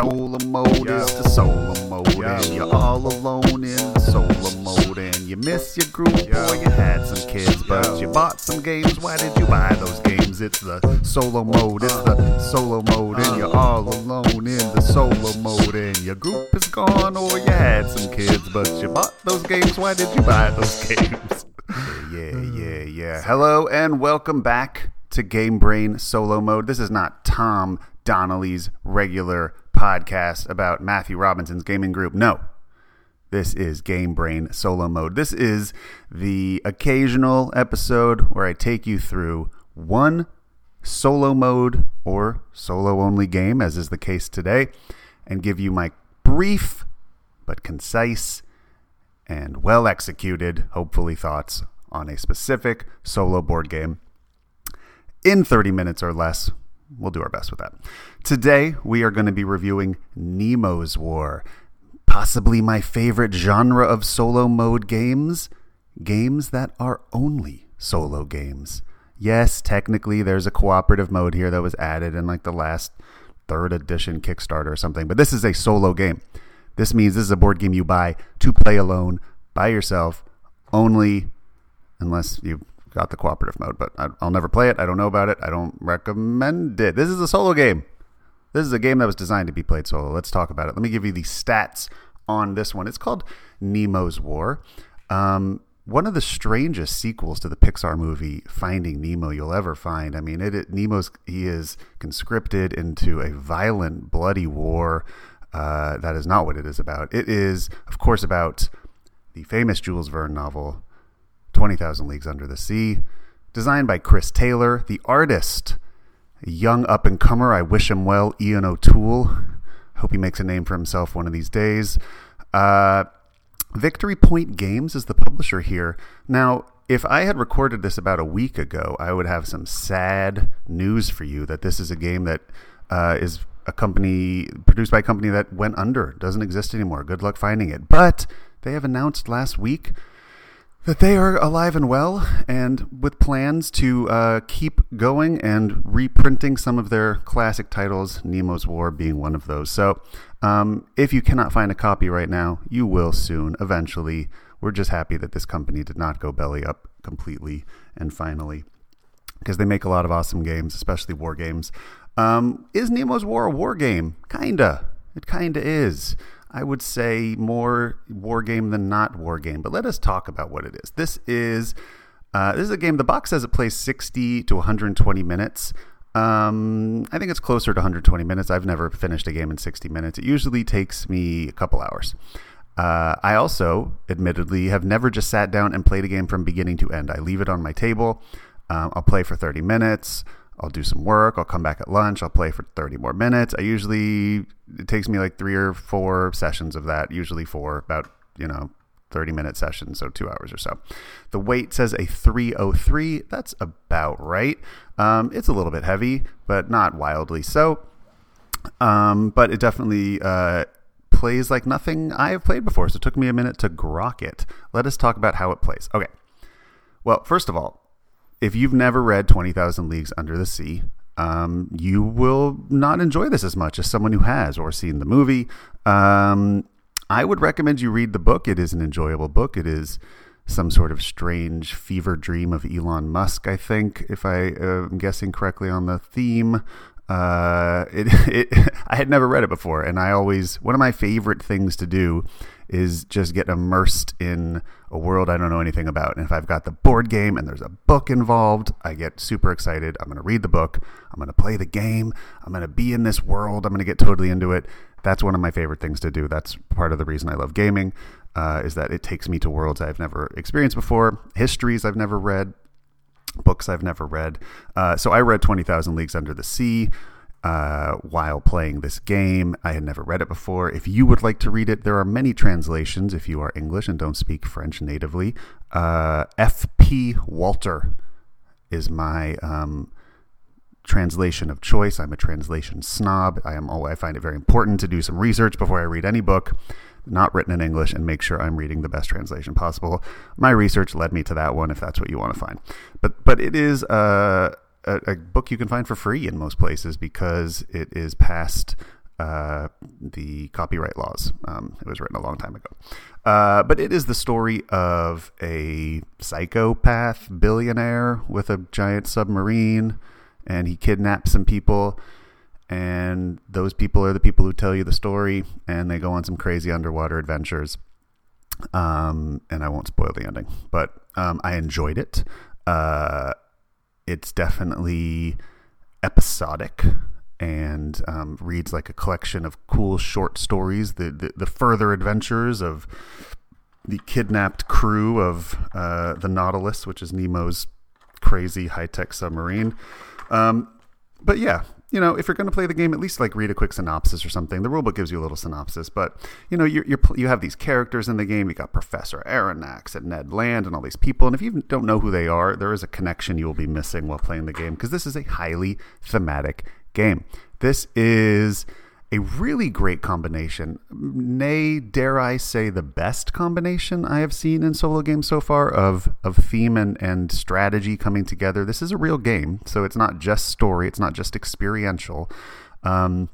Solo mode Yo. is the solo mode, Yo. and you're all alone in the solo mode, and you miss your group, Yo. or you had some kids, but you bought some games. Why did you buy those games? It's the solo mode, it's the solo mode, and you're uh. all alone in the solo mode, and your group is gone, or you had some kids, but you bought those games. Why did you buy those games? yeah, yeah, yeah. Hello and welcome back to Game Brain Solo Mode. This is not Tom Donnelly's regular podcast about Matthew Robinson's gaming group. No. This is Game Brain Solo Mode. This is the occasional episode where I take you through one solo mode or solo only game, as is the case today, and give you my brief but concise and well executed, hopefully, thoughts on a specific solo board game in 30 minutes or less. We'll do our best with that. Today, we are going to be reviewing Nemo's War, possibly my favorite genre of solo mode games. Games that are only solo games. Yes, technically, there's a cooperative mode here that was added in like the last third edition Kickstarter or something, but this is a solo game. This means this is a board game you buy to play alone, by yourself, only unless you got the cooperative mode. But I, I'll never play it. I don't know about it. I don't recommend it. This is a solo game. This is a game that was designed to be played solo. Let's talk about it. Let me give you the stats on this one. It's called Nemo's War. Um, one of the strangest sequels to the Pixar movie Finding Nemo you'll ever find. I mean, it, it Nemo's he is conscripted into a violent, bloody war. Uh, that is not what it is about. It is, of course, about the famous Jules Verne novel 20,000 Leagues Under the Sea, designed by Chris Taylor, the artist, a young up and comer. I wish him well, Ian O'Toole. Hope he makes a name for himself one of these days. Uh, Victory Point Games is the publisher here. Now, if I had recorded this about a week ago, I would have some sad news for you that this is a game that uh, is a company produced by a company that went under, doesn't exist anymore. Good luck finding it. But they have announced last week that they are alive and well and with plans to uh, keep going and reprinting some of their classic titles, Nemo's War being one of those. So, um, if you cannot find a copy right now, you will soon, eventually. We're just happy that this company did not go belly up completely and finally because they make a lot of awesome games, especially war games. Um, is Nemo's War a war game? Kinda. It kinda is. I would say more war game than not war game, but let us talk about what it is. This is uh, this is a game. The box says it plays 60 to 120 minutes. Um, I think it's closer to 120 minutes. I've never finished a game in 60 minutes. It usually takes me a couple hours. Uh, I also, admittedly, have never just sat down and played a game from beginning to end. I leave it on my table. Um, I'll play for 30 minutes. I'll do some work. I'll come back at lunch. I'll play for 30 more minutes. I usually, it takes me like three or four sessions of that, usually for about, you know, 30 minute sessions, so two hours or so. The weight says a 303. That's about right. Um, it's a little bit heavy, but not wildly so. Um, but it definitely uh, plays like nothing I have played before. So it took me a minute to grok it. Let us talk about how it plays. Okay. Well, first of all, if you've never read 20,000 Leagues Under the Sea, um, you will not enjoy this as much as someone who has or seen the movie. Um, I would recommend you read the book. It is an enjoyable book. It is some sort of strange fever dream of Elon Musk, I think, if I uh, am guessing correctly on the theme. Uh, it, it, I had never read it before, and I always one of my favorite things to do is just get immersed in a world I don't know anything about. And if I've got the board game and there's a book involved, I get super excited. I'm going to read the book. I'm going to play the game. I'm going to be in this world. I'm going to get totally into it. That's one of my favorite things to do. That's part of the reason I love gaming. Uh, is that it takes me to worlds I've never experienced before, histories I've never read, books I've never read. Uh, so I read 20,000 Leagues Under the Sea uh, while playing this game. I had never read it before. If you would like to read it, there are many translations if you are English and don't speak French natively. Uh, F.P. Walter is my um, translation of choice. I'm a translation snob. I am. Oh, I find it very important to do some research before I read any book not written in English and make sure I'm reading the best translation possible. My research led me to that one, if that's what you want to find. But but it is a, a, a book you can find for free in most places because it is past uh, the copyright laws. Um, it was written a long time ago. Uh, but it is the story of a psychopath billionaire with a giant submarine, and he kidnaps some people. And those people are the people who tell you the story, and they go on some crazy underwater adventures. Um, and I won't spoil the ending, but um, I enjoyed it. Uh, it's definitely episodic and um, reads like a collection of cool short stories. The, the, the further adventures of the kidnapped crew of uh, the Nautilus, which is Nemo's crazy high tech submarine. Um, but yeah, you know, if you're going to play the game, at least like read a quick synopsis or something. The rulebook gives you a little synopsis, but you know, you're you have these characters in the game. You got Professor Aronnax and Ned Land and all these people, and if you don't know who they are, there is a connection you will be missing while playing the game because this is a highly thematic game. This is a really great combination. Nay, dare I say, the best combination I have seen in solo games so far of, of theme and, and strategy coming together. This is a real game, so it's not just story, it's not just experiential. Um,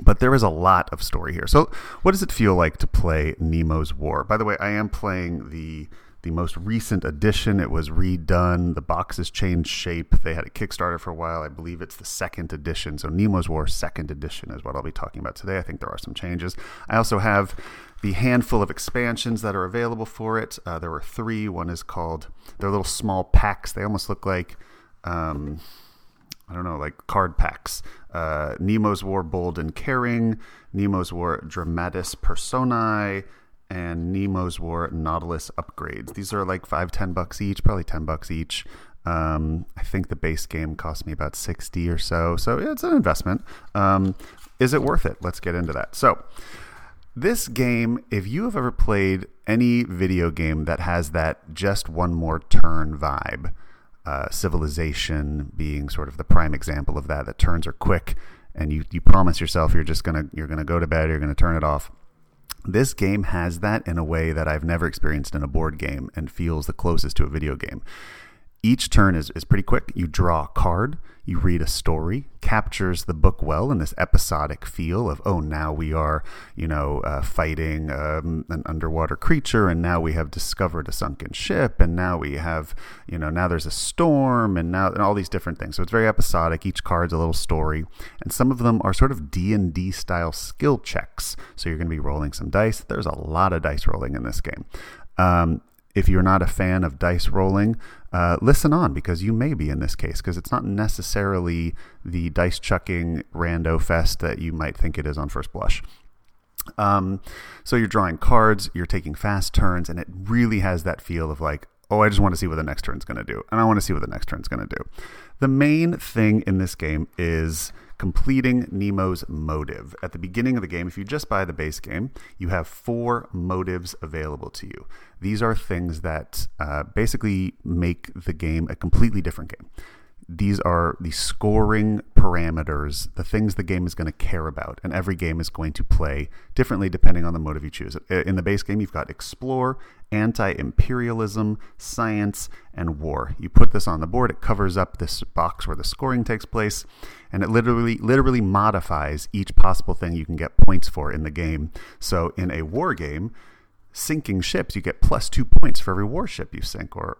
but there is a lot of story here. So, what does it feel like to play Nemo's War? By the way, I am playing the the most recent edition. It was redone. The boxes changed shape. They had a Kickstarter for a while. I believe it's the second edition. So Nemo's War second edition is what I'll be talking about today. I think there are some changes. I also have the handful of expansions that are available for it. Uh, there were three. One is called, they're little small packs. They almost look like, um, I don't know, like card packs. Uh, Nemo's War Bold and Daring, Nemo's War Dramatis Personae, and Nemo's War Nautilus upgrades. These are like five, ten bucks each, probably ten bucks each. Um, I think the base game cost me about sixty or so, so it's an investment. Um, is it worth it? Let's get into that. So, this game, if you have ever played any video game that has that just one more turn vibe, uh, Civilization being sort of the prime example of that, that turns are quick, and you you promise yourself you're just gonna you're gonna go to bed, you're gonna turn it off this game has that in a way that I've never experienced in a board game and feels the closest to a video game. Each turn is, is pretty quick. You draw a card, you read a story, captures the book well in this episodic feel of, oh, now we are, you know, uh, fighting um, an underwater creature, and now we have discovered a sunken ship, and now we have, you know, now there's a storm, and now and all these different things. So it's very episodic. Each card's a little story, and some of them are sort of D and D style skill checks. So you're going to be rolling some dice. There's a lot of dice rolling in this game. Um, if you're not a fan of dice rolling, uh, listen on because you may be in this case because it's not necessarily the dice chucking rando fest that you might think it is on first blush. Um, so you're drawing cards, you're taking fast turns, and it really has that feel of like, oh, I just want to see what the next turn's going to do, and I want to see what the next turn's going to do. The main thing in this game is completing Nemo's motive. At the beginning of the game, if you just buy the base game, you have four motives available to you. These are things that uh, basically make the game a completely different game. These are the scoring parameters, the things the game is going to care about, and every game is going to play differently depending on the motive you choose. Uh, in the base game, you've got explore, anti imperialism, science, and war. You put this on the board, it covers up this box where the scoring takes place, and it literally literally modifies each possible thing you can get points for in the game. So in a war game, sinking ships, you get plus two points for every warship you sink, or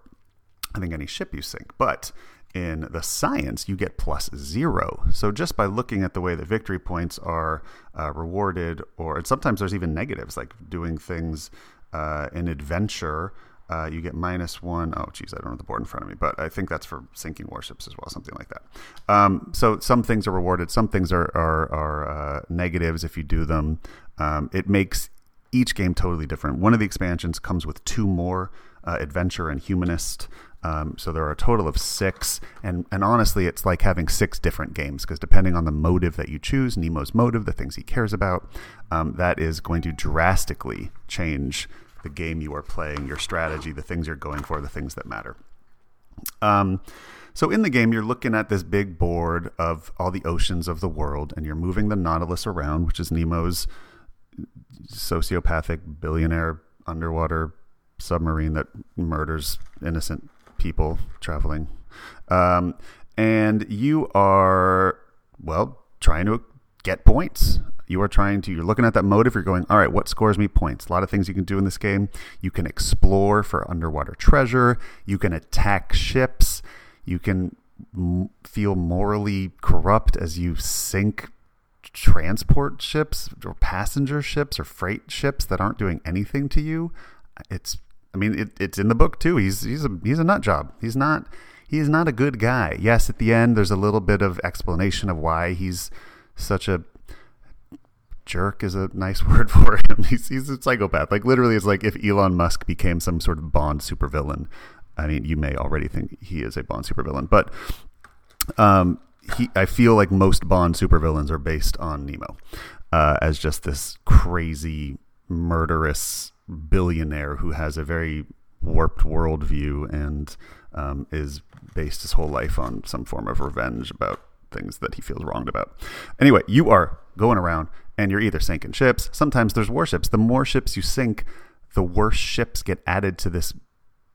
I think any ship you sink. But in the science, you get plus zero. So just by looking at the way the victory points are uh, rewarded, or sometimes there's even negatives, like doing things uh, in adventure. Uh, you get minus one. Oh, geez, I don't have the board in front of me, but I think that's for sinking warships as well, something like that. Um, so some things are rewarded, some things are are, are uh, negatives if you do them. Um, it makes each game totally different. One of the expansions comes with two more uh, adventure and humanist. Um, so there are a total of six, and and honestly, it's like having six different games because depending on the motive that you choose, Nemo's motive, the things he cares about, um, that is going to drastically change the game you are playing, your strategy, the things you're going for, the things that matter. Um, so in the game, you're looking at this big board of all the oceans of the world, and you're moving the Nautilus around, which is Nemo's sociopathic billionaire underwater submarine that murders innocent people traveling. Um, and you are, well, trying to get points. You are trying to, you're looking at that motive, you're going, all right, what scores me points? A lot of things you can do in this game. You can explore for underwater treasure, you can attack ships, you can m- feel morally corrupt as you sink transport ships or passenger ships or freight ships that aren't doing anything to you. It's, I mean, it, it's in the book too. He's he's a he's a nut job. He's not he is not a good guy. Yes, at the end there's a little bit of explanation of why he's such a jerk is a nice word for him. He's, he's a psychopath. Like literally, it's like if Elon Musk became some sort of Bond supervillain. I mean, you may already think he is a Bond supervillain, but um, he, I feel like most Bond supervillains are based on Nemo uh, as just this crazy, murderous billionaire who has a very warped worldview and um, is based his whole life on some form of revenge about things that he feels wronged about. Anyway, you are going around and you're either sinking ships. Sometimes there's warships. The more ships you sink, the worse ships get added to this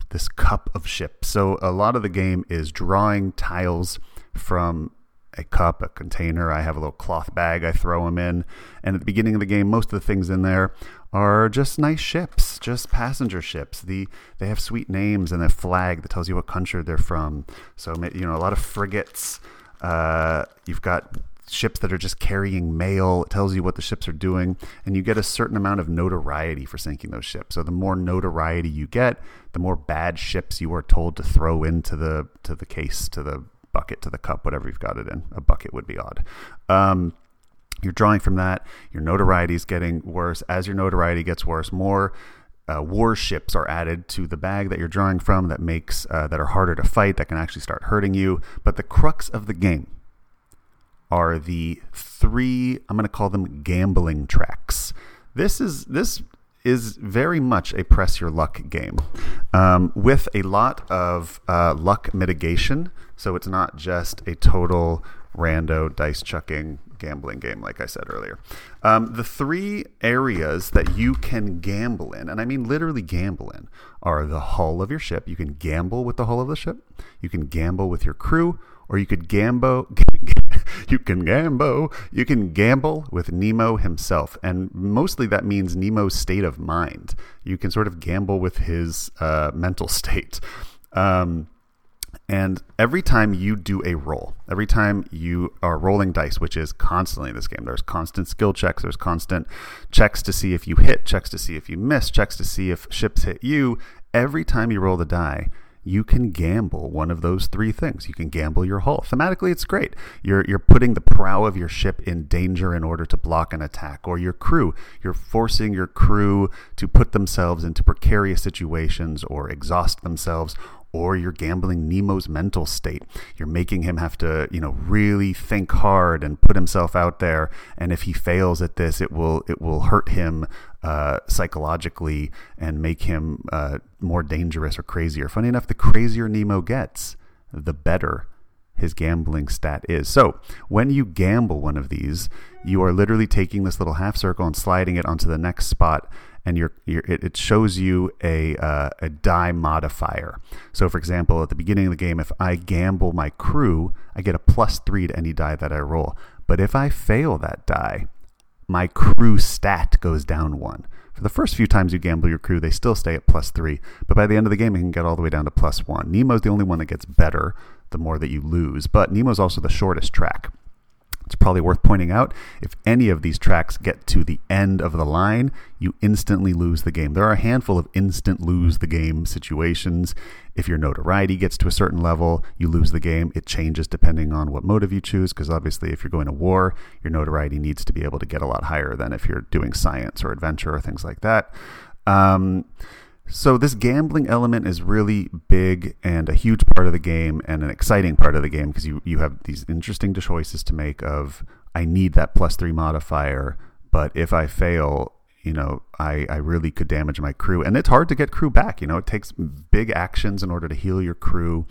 this cup of ships. So a lot of the game is drawing tiles from a cup, a container. I have a little cloth bag I throw them in. And at the beginning of the game, most of the things in there are just nice ships, just passenger ships. The they have sweet names and a flag that tells you what country they're from. So you know a lot of frigates. Uh, you've got ships that are just carrying mail. It tells you what the ships are doing, and you get a certain amount of notoriety for sinking those ships. So the more notoriety you get, the more bad ships you are told to throw into the to the case, to the bucket, to the cup, whatever you've got it in. A bucket would be odd. Um, you're drawing from that. Your notoriety is getting worse. As your notoriety gets worse, more uh, warships are added to the bag that you're drawing from that makes uh, that are harder to fight that can actually start hurting you. But the crux of the game are the three I'm going to call them gambling tracks. This is this is very much a press your luck game um, with a lot of uh, luck mitigation. So it's not just a total rando dice chucking gambling game, like I said earlier. Um, the three areas that you can gamble in, and I mean literally gamble in, are the hull of your ship. You can gamble with the hull of the ship. You can gamble with your crew, or you could gamble. you can gamble. You can gamble with Nemo himself, and mostly that means Nemo's state of mind. You can sort of gamble with his uh, mental state. Um, and every time you do a roll, every time you are rolling dice, which is constantly in this game, there's constant skill checks, there's constant checks to see if you hit, checks to see if you miss, checks to see if ships hit you. Every time you roll the die, you can gamble one of those three things. You can gamble your hull. Thematically, it's great. You're you're putting the prow of your ship in danger in order to block an attack, or your crew. You're forcing your crew to put themselves into precarious situations or exhaust themselves, or you're gambling Nemo's mental state. You're making him have to, you know, really think hard and put himself out there. And if he fails at this, it will it will hurt him uh, psychologically and make him uh, more dangerous or crazier. Funny enough, the crazier Nemo gets, the better his gambling stat is. So when you gamble one of these, you are literally taking this little half circle and sliding it onto the next spot and you're, you're, it, shows you a, uh, a die modifier. So, for example, at the beginning of the game, if I gamble my crew, I get a plus three to any die that I roll. But if I fail that die, my crew stat goes down one. For the first few times you gamble your crew, they still stay at plus three, but by the end of the game, it can get all the way down to plus one. Nemo's the only one that gets better the more that you lose, but Nemo's also the shortest track. It's probably worth pointing out if any of these tracks get to the end of the line, you instantly lose the game. There are a handful of instant lose the game situations. If your notoriety gets to a certain level, you lose the game. It changes depending on what motive you choose, because obviously, if you're going to war, your notoriety needs to be able to get a lot higher than if you're doing science or adventure or things like that. Um, so this gambling element is really big and a huge part of the game and an exciting part of the game because you, you have these interesting choices to make of I need that plus three modifier, but if I fail, you know, I, I really could damage my crew. And it's hard to get crew back. You know, it takes big actions in order to heal your crew.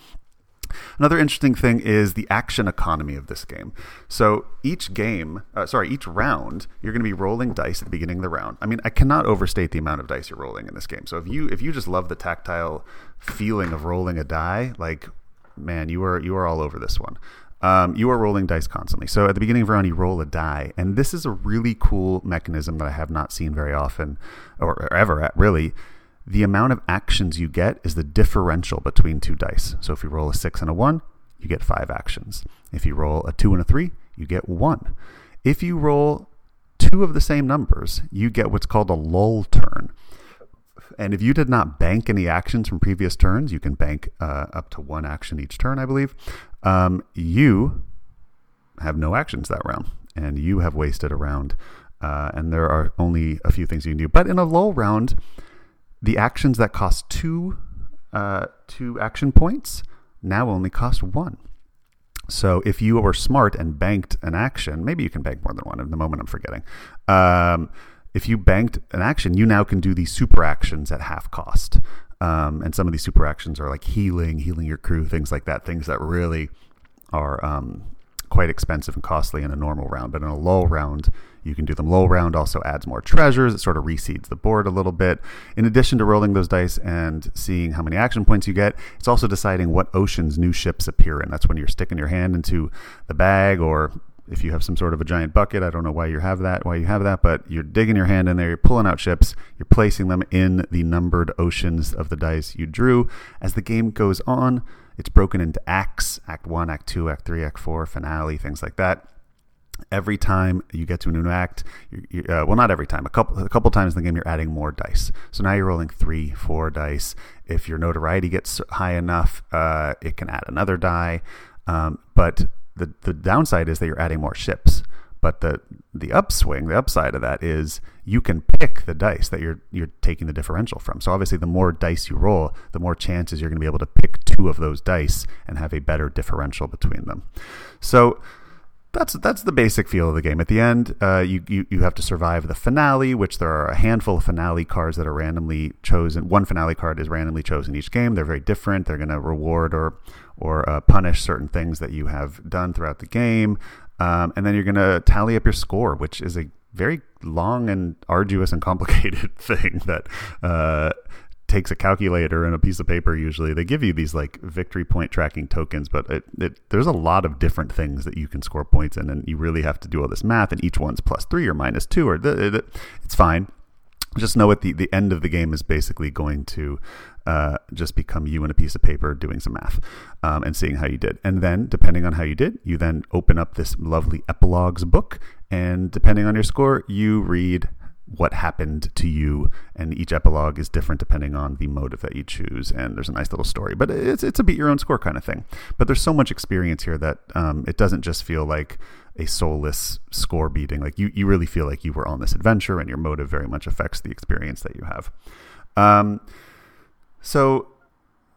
Another interesting thing is the action economy of this game. So each game, uh, sorry, each round, you're going to be rolling dice at the beginning of the round. I mean, I cannot overstate the amount of dice you're rolling in this game. So if you if you just love the tactile feeling of rolling a die, like man, you are you are all over this one. um, you are rolling dice constantly. So at the beginning of a round, you roll a die, and this is a really cool mechanism that I have not seen very often, or, or ever really. The amount of actions you get is the differential between two dice. So if you roll a six and a one, you get five actions. If you roll a two and a three, you get one. If you roll two of the same numbers, you get what's called a lull turn. And if you did not bank any actions from previous turns, you can bank uh, up to one action each turn, I believe. Um, you have no actions that round, and you have wasted a round. Uh, and there are only a few things you can do. But in a lull round, the actions that cost two uh, two action points now only cost one. So if you were smart and banked an action, maybe you can bank more than one. In the moment, I'm forgetting. Um, if you banked an action, you now can do these super actions at half cost. Um, and some of these super actions are like healing, healing your crew, things like that, things that really are um, quite expensive and costly in a normal round. But in a lull round, you can do them. Lull round also adds more treasures. It sort of reseeds the board a little bit. In addition to rolling those dice and seeing how many action points you get, it's also deciding what oceans new ships appear in. That's when you're sticking your hand into the bag or if you have some sort of a giant bucket, I don't know why you have that, why you have that, but you're digging your hand in there, you're pulling out ships, you're placing them in the numbered oceans of the dice you drew. As the game goes on, it's broken into acts, act 1, act 2, act 3, act 4, finale, things like that. Every time you get to a new act, you, uh, well, not every time. A couple, a couple times in the game, you're adding more dice. So now you're rolling three, four dice. If your notoriety gets high enough, uh, it can add another die. Um, but the the downside is that you're adding more ships. But the the upswing, the upside of that is you can pick the dice that you're you're taking the differential from. So obviously, the more dice you roll, the more chances you're going to be able to pick two of those dice and have a better differential between them. So that's that's the basic feel of the game. At the end, uh, you, you you have to survive the finale, which there are a handful of finale cards that are randomly chosen. One finale card is randomly chosen each game. They're very different. They're going to reward or or uh, punish certain things that you have done throughout the game. Um, and then you're going to tally up your score, which is a very long and arduous and complicated thing that uh, takes a calculator and a piece of paper. Usually, they give you these like victory point tracking tokens, but it, it, there's a lot of different things that you can score points in, and you really have to do all this math. And each one's plus three or minus two, or it's fine. Just know at the the end of the game is basically going to uh, just become you and a piece of paper doing some math um, and seeing how you did. And then, depending on how you did, you then open up this lovely epilogues book. And depending on your score, you read what happened to you and each epilogue is different depending on the motive that you choose and there's a nice little story. But it's, it's a beat your own score kind of thing. But there's so much experience here that um, it doesn't just feel like a soulless score beating. Like you, you really feel like you were on this adventure and your motive very much affects the experience that you have. Um, so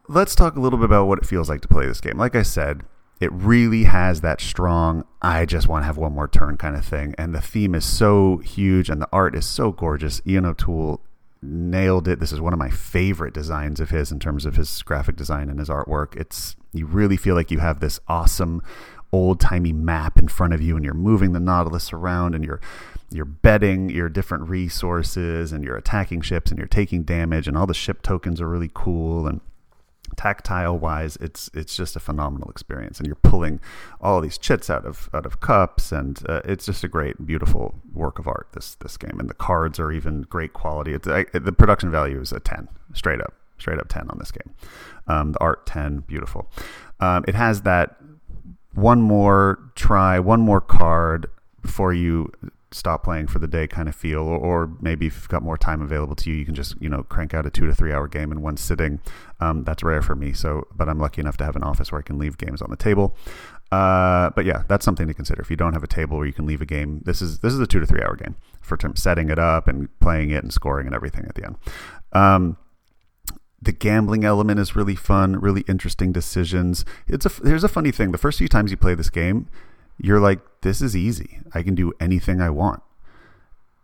let's talk a little bit about what it feels like to play this game. Like I said, it really has that strong, I just want to have one more turn kind of thing. And the theme is so huge and the art is so gorgeous. Ian O'Toole nailed it. This is one of my favorite designs of his in terms of his graphic design and his artwork. It's you really feel like you have this awesome old timey map in front of you and you're moving the Nautilus around and you're you're betting your different resources and you're attacking ships and you're taking damage and all the ship tokens are really cool and tactile wise it's it's just a phenomenal experience. And you're pulling all these chits out of out of cups and uh, it's just a great beautiful work of art this this game. And the cards are even great quality. It's I, the production value is a 10 straight up straight up 10 on this game. Um, the art 10 beautiful. Um, it has that one more try one more card before you stop playing for the day kind of feel or, or, maybe if you've got more time available to you you can just you know crank out a two to three hour game in one sitting. Um, that's rare for me so but i'm lucky enough to have an office where i can leave games on the table. Uh, but yeah that's something to consider. If you don't have a table where you can leave a game this is this is a two to three hour game for term, setting it up and playing it and scoring and everything at the end. Um, the gambling element is really fun really interesting decisions. It's a here's a funny thing. The first few times you play this game you're like, this is easy. I can do anything I want.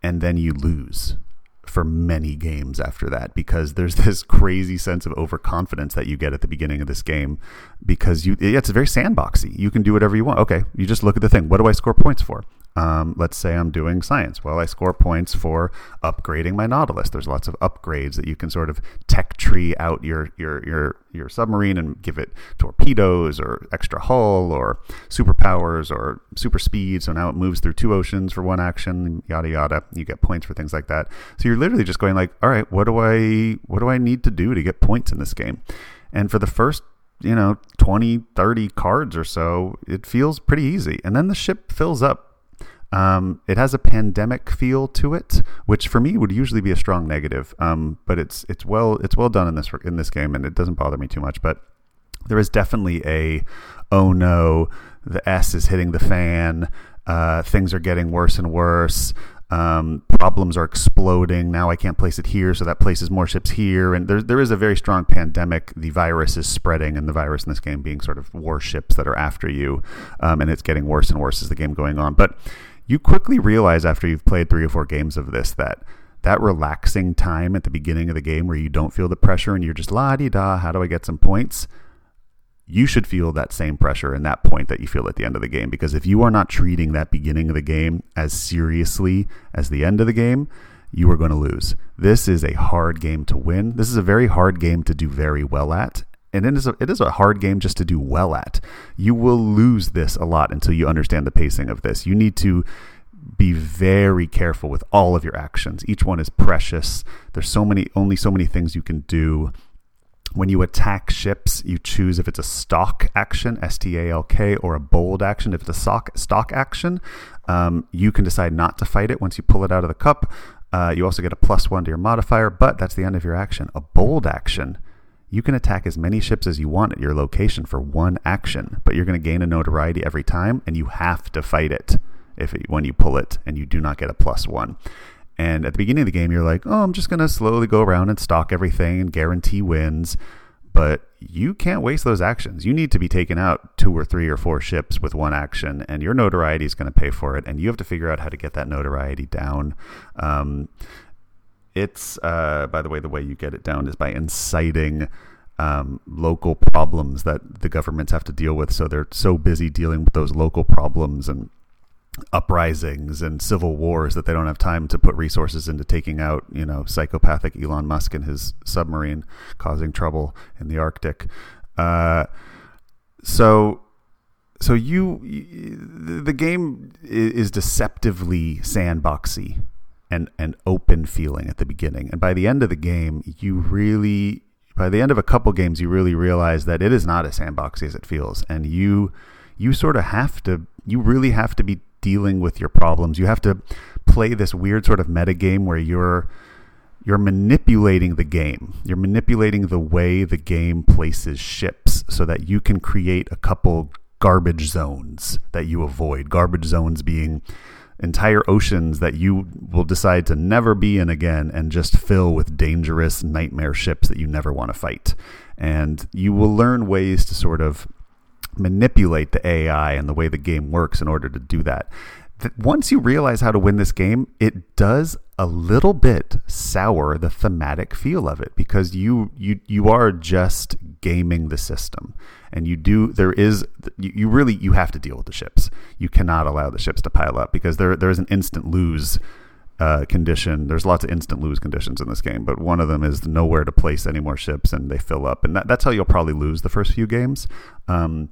And then you lose for many games after that because there's this crazy sense of overconfidence that you get at the beginning of this game because you it's very sandboxy. You can do whatever you want. Okay, you just look at the thing. What do I score points for? Um, let's say I'm doing science. Well, I score points for upgrading my Nautilus. There's lots of upgrades that you can sort of tech tree out your your your your submarine and give it torpedoes or extra hull or superpowers or super speed. So now it moves through two oceans for one action, yada yada. You get points for things like that. So you're literally just going like, all right, what do I what do I need to do to get points in this game? And for the first you know 20 30 cards or so it feels pretty easy and then the ship fills up um, it has a pandemic feel to it, which for me would usually be a strong negative. Um, but it's it's well it's well done in this in this game, and it doesn't bother me too much. But there is definitely a oh no, the S is hitting the fan. Uh, things are getting worse and worse. Um, problems are exploding. Now I can't place it here, so that places more ships here. And there, there is a very strong pandemic. The virus is spreading, and the virus in this game being sort of warships that are after you. Um, and it's getting worse and worse as the game going on. But you quickly realize after you've played three or four games of this that that relaxing time at the beginning of the game where you don't feel the pressure and you're just la di da, how do I get some points? you should feel that same pressure and that point that you feel at the end of the game. Because if you are not treating that beginning of the game as seriously as the end of the game, you are going to lose. This is a hard game to win. This is a very hard game to do very well at. And it is, a, it is a hard game just to do well at. You will lose this a lot until you understand the pacing of this. You need to be very careful with all of your actions. Each one is precious. There's so many, only so many things you can do when you attack ships, you choose if it's a stalk action, S T A L K, or a bold action. If it's a stock, stalk action, um, you can decide not to fight it once you pull it out of the cup. Uh, you also get a plus one to your modifier, but that's the end of your action. A bold action, you can attack as many ships as you want at your location for one action, but you're going to gain a notoriety every time, and you have to fight it if it, when you pull it, and you do not get a plus one. And at the beginning of the game, you're like, oh, I'm just going to slowly go around and stalk everything and guarantee wins. But you can't waste those actions. You need to be taking out two or three or four ships with one action, and your notoriety is going to pay for it. And you have to figure out how to get that notoriety down. Um, it's, uh, by the way, the way you get it down is by inciting um, local problems that the governments have to deal with. So they're so busy dealing with those local problems and uprisings and civil wars that they don't have time to put resources into taking out, you know, psychopathic Elon Musk and his submarine causing trouble in the Arctic. Uh, so, so you, the game is deceptively sandboxy and and open feeling at the beginning, and by the end of the game, you really, by the end of a couple games, you really realize that it is not as sandboxy as it feels, and you, you sort of have to, you really have to be dealing with your problems. You have to play this weird sort of meta game where you're you're manipulating the game. You're manipulating the way the game places ships so that you can create a couple garbage zones that you avoid. Garbage zones being entire oceans that you will decide to never be in again and just fill with dangerous nightmare ships that you never want to fight. And you will learn ways to sort of manipulate the AI and the way the game works in order to do that. Once you realize how to win this game, it does a little bit sour the thematic feel of it because you you you are just gaming the system and you do there is you, you really you have to deal with the ships you cannot allow the ships to pile up because there there is an instant lose uh, condition. There's lots of instant lose conditions in this game, but one of them is nowhere to place any more ships and they fill up. And that, that's how you'll probably lose the first few games. Um,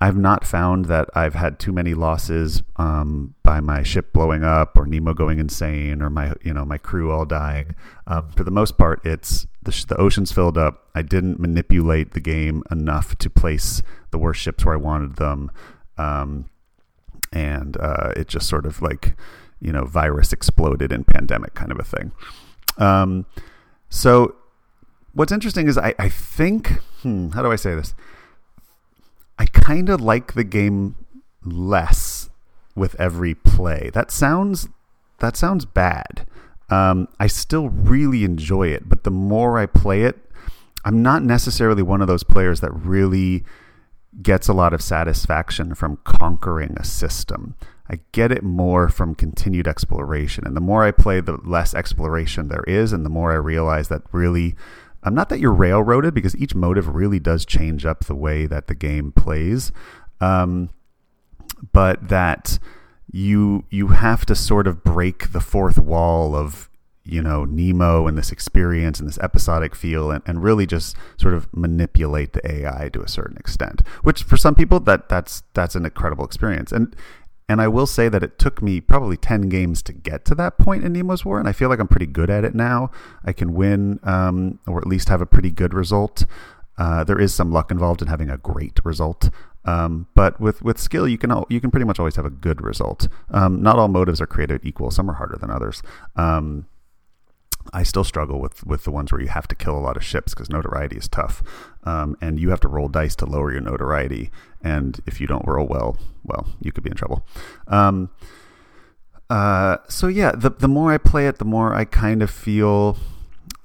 I've not found that I've had too many losses um, by my ship blowing up or Nemo going insane or my you know my crew all dying. Um, for the most part, it's the, the ocean's filled up. I didn't manipulate the game enough to place the worst ships where I wanted them, um, and uh, it just sort of like you know, virus exploded in pandemic kind of a thing. Um, so what's interesting is I, I think, hmm, how do I say this? I kind of like the game less with every play. That sounds that sounds bad. Um, I still really enjoy it, but the more I play it, I'm not necessarily one of those players that really gets a lot of satisfaction from conquering a system. I get it more from continued exploration. And the more I play, the less exploration there is. And the more I realize that really, I'm not that you're railroaded because each motive really does change up the way that the game plays. Um, but that you you have to sort of break the fourth wall of you know Nemo and this experience and this episodic feel and, and really just sort of manipulate the AI to a certain extent. Which for some people that that's that's an incredible experience. And and I will say that it took me probably 10 games to get to that point in Nemo's War, and I feel like I'm pretty good at it now. I can win, um, or at least have a pretty good result. Uh, there is some luck involved in having a great result, um, but with, with skill, you can you can pretty much always have a good result. Um, not all motives are created equal. Some are harder than others. Um, I still struggle with with the ones where you have to kill a lot of ships because notoriety is tough, um, and you have to roll dice to lower your notoriety. And if you don't roll well, well, you could be in trouble. Um, uh, so yeah, the the more I play it, the more I kind of feel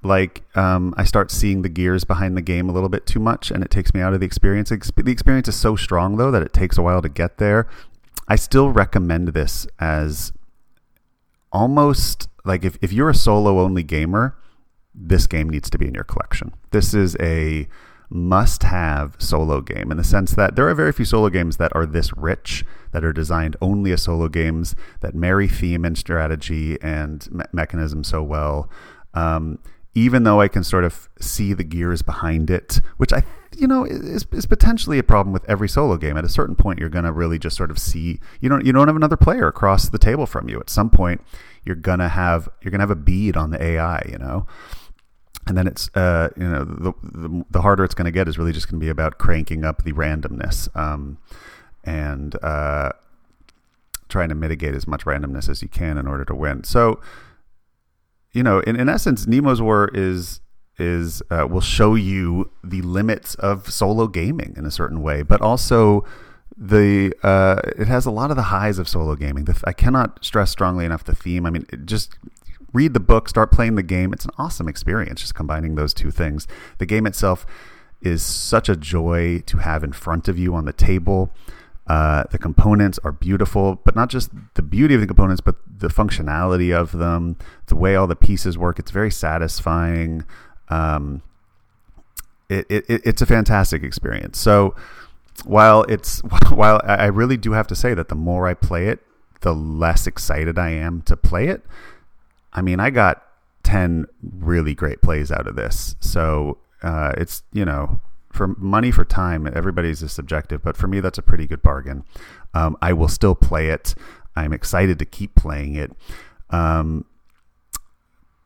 like um, I start seeing the gears behind the game a little bit too much, and it takes me out of the experience. The experience is so strong though that it takes a while to get there. I still recommend this as almost like if, if you're a solo only gamer, this game needs to be in your collection. This is a must have solo game in the sense that there are very few solo games that are this rich, that are designed only as solo games, that marry theme and strategy and me- mechanism so well. Um, even though I can sort of see the gears behind it, which I, you know, is, is potentially a problem with every solo game. At a certain point, you're going to really just sort of see you don't you don't have another player across the table from you. At some point, you're gonna have you're gonna have a bead on the AI, you know. And then it's uh, you know the, the, the harder it's going to get is really just going to be about cranking up the randomness um, and uh, trying to mitigate as much randomness as you can in order to win. So you know, in, in essence, Nemo's War is is uh, will show you the limits of solo gaming in a certain way, but also the uh, it has a lot of the highs of solo gaming. The, I cannot stress strongly enough the theme. I mean, just read the book, start playing the game. It's an awesome experience just combining those two things. The game itself is such a joy to have in front of you on the table. Uh, the components are beautiful, but not just the beauty of the components, but the functionality of them, the way all the pieces work. It's very satisfying. Um, it, it, it's a fantastic experience. So while it's while I really do have to say that the more I play it, the less excited I am to play it. I mean, I got ten really great plays out of this, so uh, it's you know for money for time, everybody's is subjective, but for me, that's a pretty good bargain. Um, I will still play it. I'm excited to keep playing it. Um,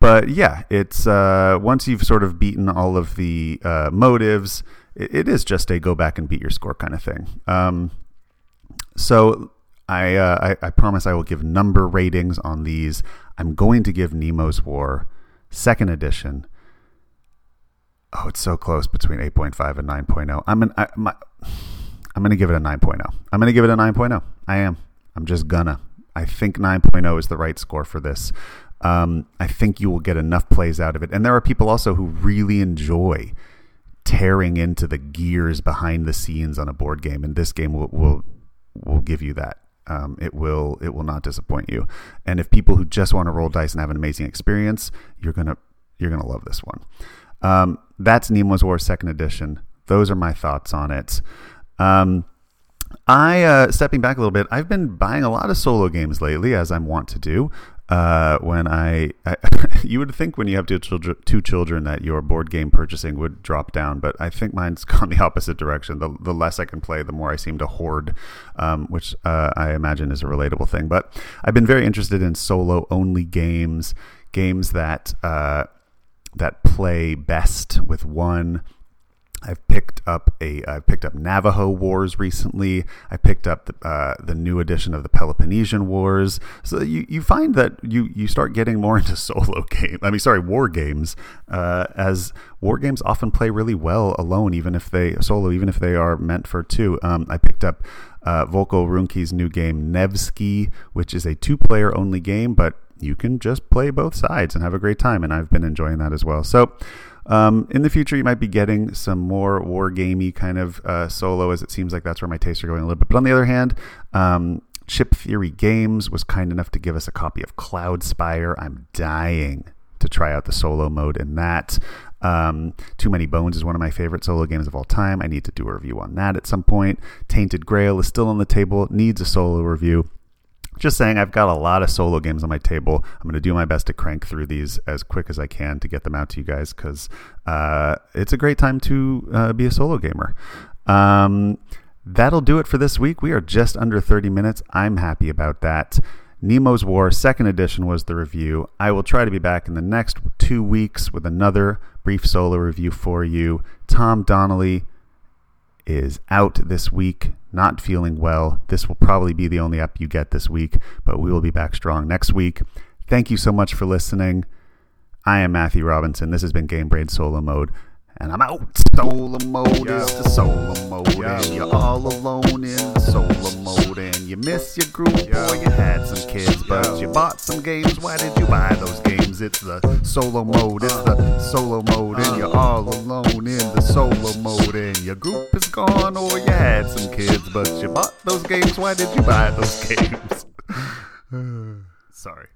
but yeah, it's uh, once you've sort of beaten all of the uh, motives, it, it is just a go back and beat your score kind of thing. Um, so I, uh, I, I promise I will give number ratings on these. I'm going to give Nemo's War second edition Oh, it's so close between 8.5 and 9.0. I'm an I, my, I'm going to give it a 9.0. I'm going to give it a 9.0. I am. I'm just gonna. I think 9.0 is the right score for this. Um, I think you will get enough plays out of it. And there are people also who really enjoy tearing into the gears behind the scenes on a board game, and this game will will, will give you that. Um, it will it will not disappoint you. And if people who just want to roll dice and have an amazing experience, you're gonna you're gonna love this one. Um, that's Nemo's War Second Edition. Those are my thoughts on it. Um, I uh, stepping back a little bit. I've been buying a lot of solo games lately, as I'm wont to do. Uh, when I, I you would think when you have two children, two children that your board game purchasing would drop down, but I think mine's gone the opposite direction. The, the less I can play, the more I seem to hoard, um, which uh, I imagine is a relatable thing. But I've been very interested in solo only games, games that uh, that play best with one. I've picked up a I've picked up Navajo Wars recently. I picked up the, uh, the new edition of the Peloponnesian Wars. So you, you find that you you start getting more into solo game. I mean, sorry, war games. Uh, as war games often play really well alone, even if they solo, even if they are meant for two. Um, I picked up uh, Volko Ruhnke's new game Nevsky, which is a two-player only game, but you can just play both sides and have a great time. And I've been enjoying that as well. So, um, in the future, you might be getting some more war gamey kind of uh, solo, as it seems like that's where my tastes are going a little bit. But on the other hand, um, Chip Theory Games was kind enough to give us a copy of Cloudspire. I'm dying to try out the solo mode in that. Um, Too Many Bones is one of my favorite solo games of all time. I need to do a review on that at some point. Tainted Grail is still on the table, needs a solo review. Just saying, I've got a lot of solo games on my table. I'm going to do my best to crank through these as quick as I can to get them out to you guys because uh, it's a great time to uh, be a solo gamer. Um, that'll do it for this week. We are just under 30 minutes. I'm happy about that. Nemo's War, second edition, was the review. I will try to be back in the next two weeks with another brief solo review for you. Tom Donnelly is out this week, not feeling well. This will probably be the only up you get this week, but we will be back strong next week. Thank you so much for listening. I am Matthew Robinson. This has been Game Brain Solo Mode and I'm out. Solo mode Yo. is the solo mode, Yo. and you're all alone in solo mode, you miss your group Yo. or you had some kids, but you bought some games. Why did you buy those games? It's the solo mode, it's the solo mode, and you're all alone in the solo mode, and your group is gone or you had some kids, but you bought those games. Why did you buy those games? Sorry.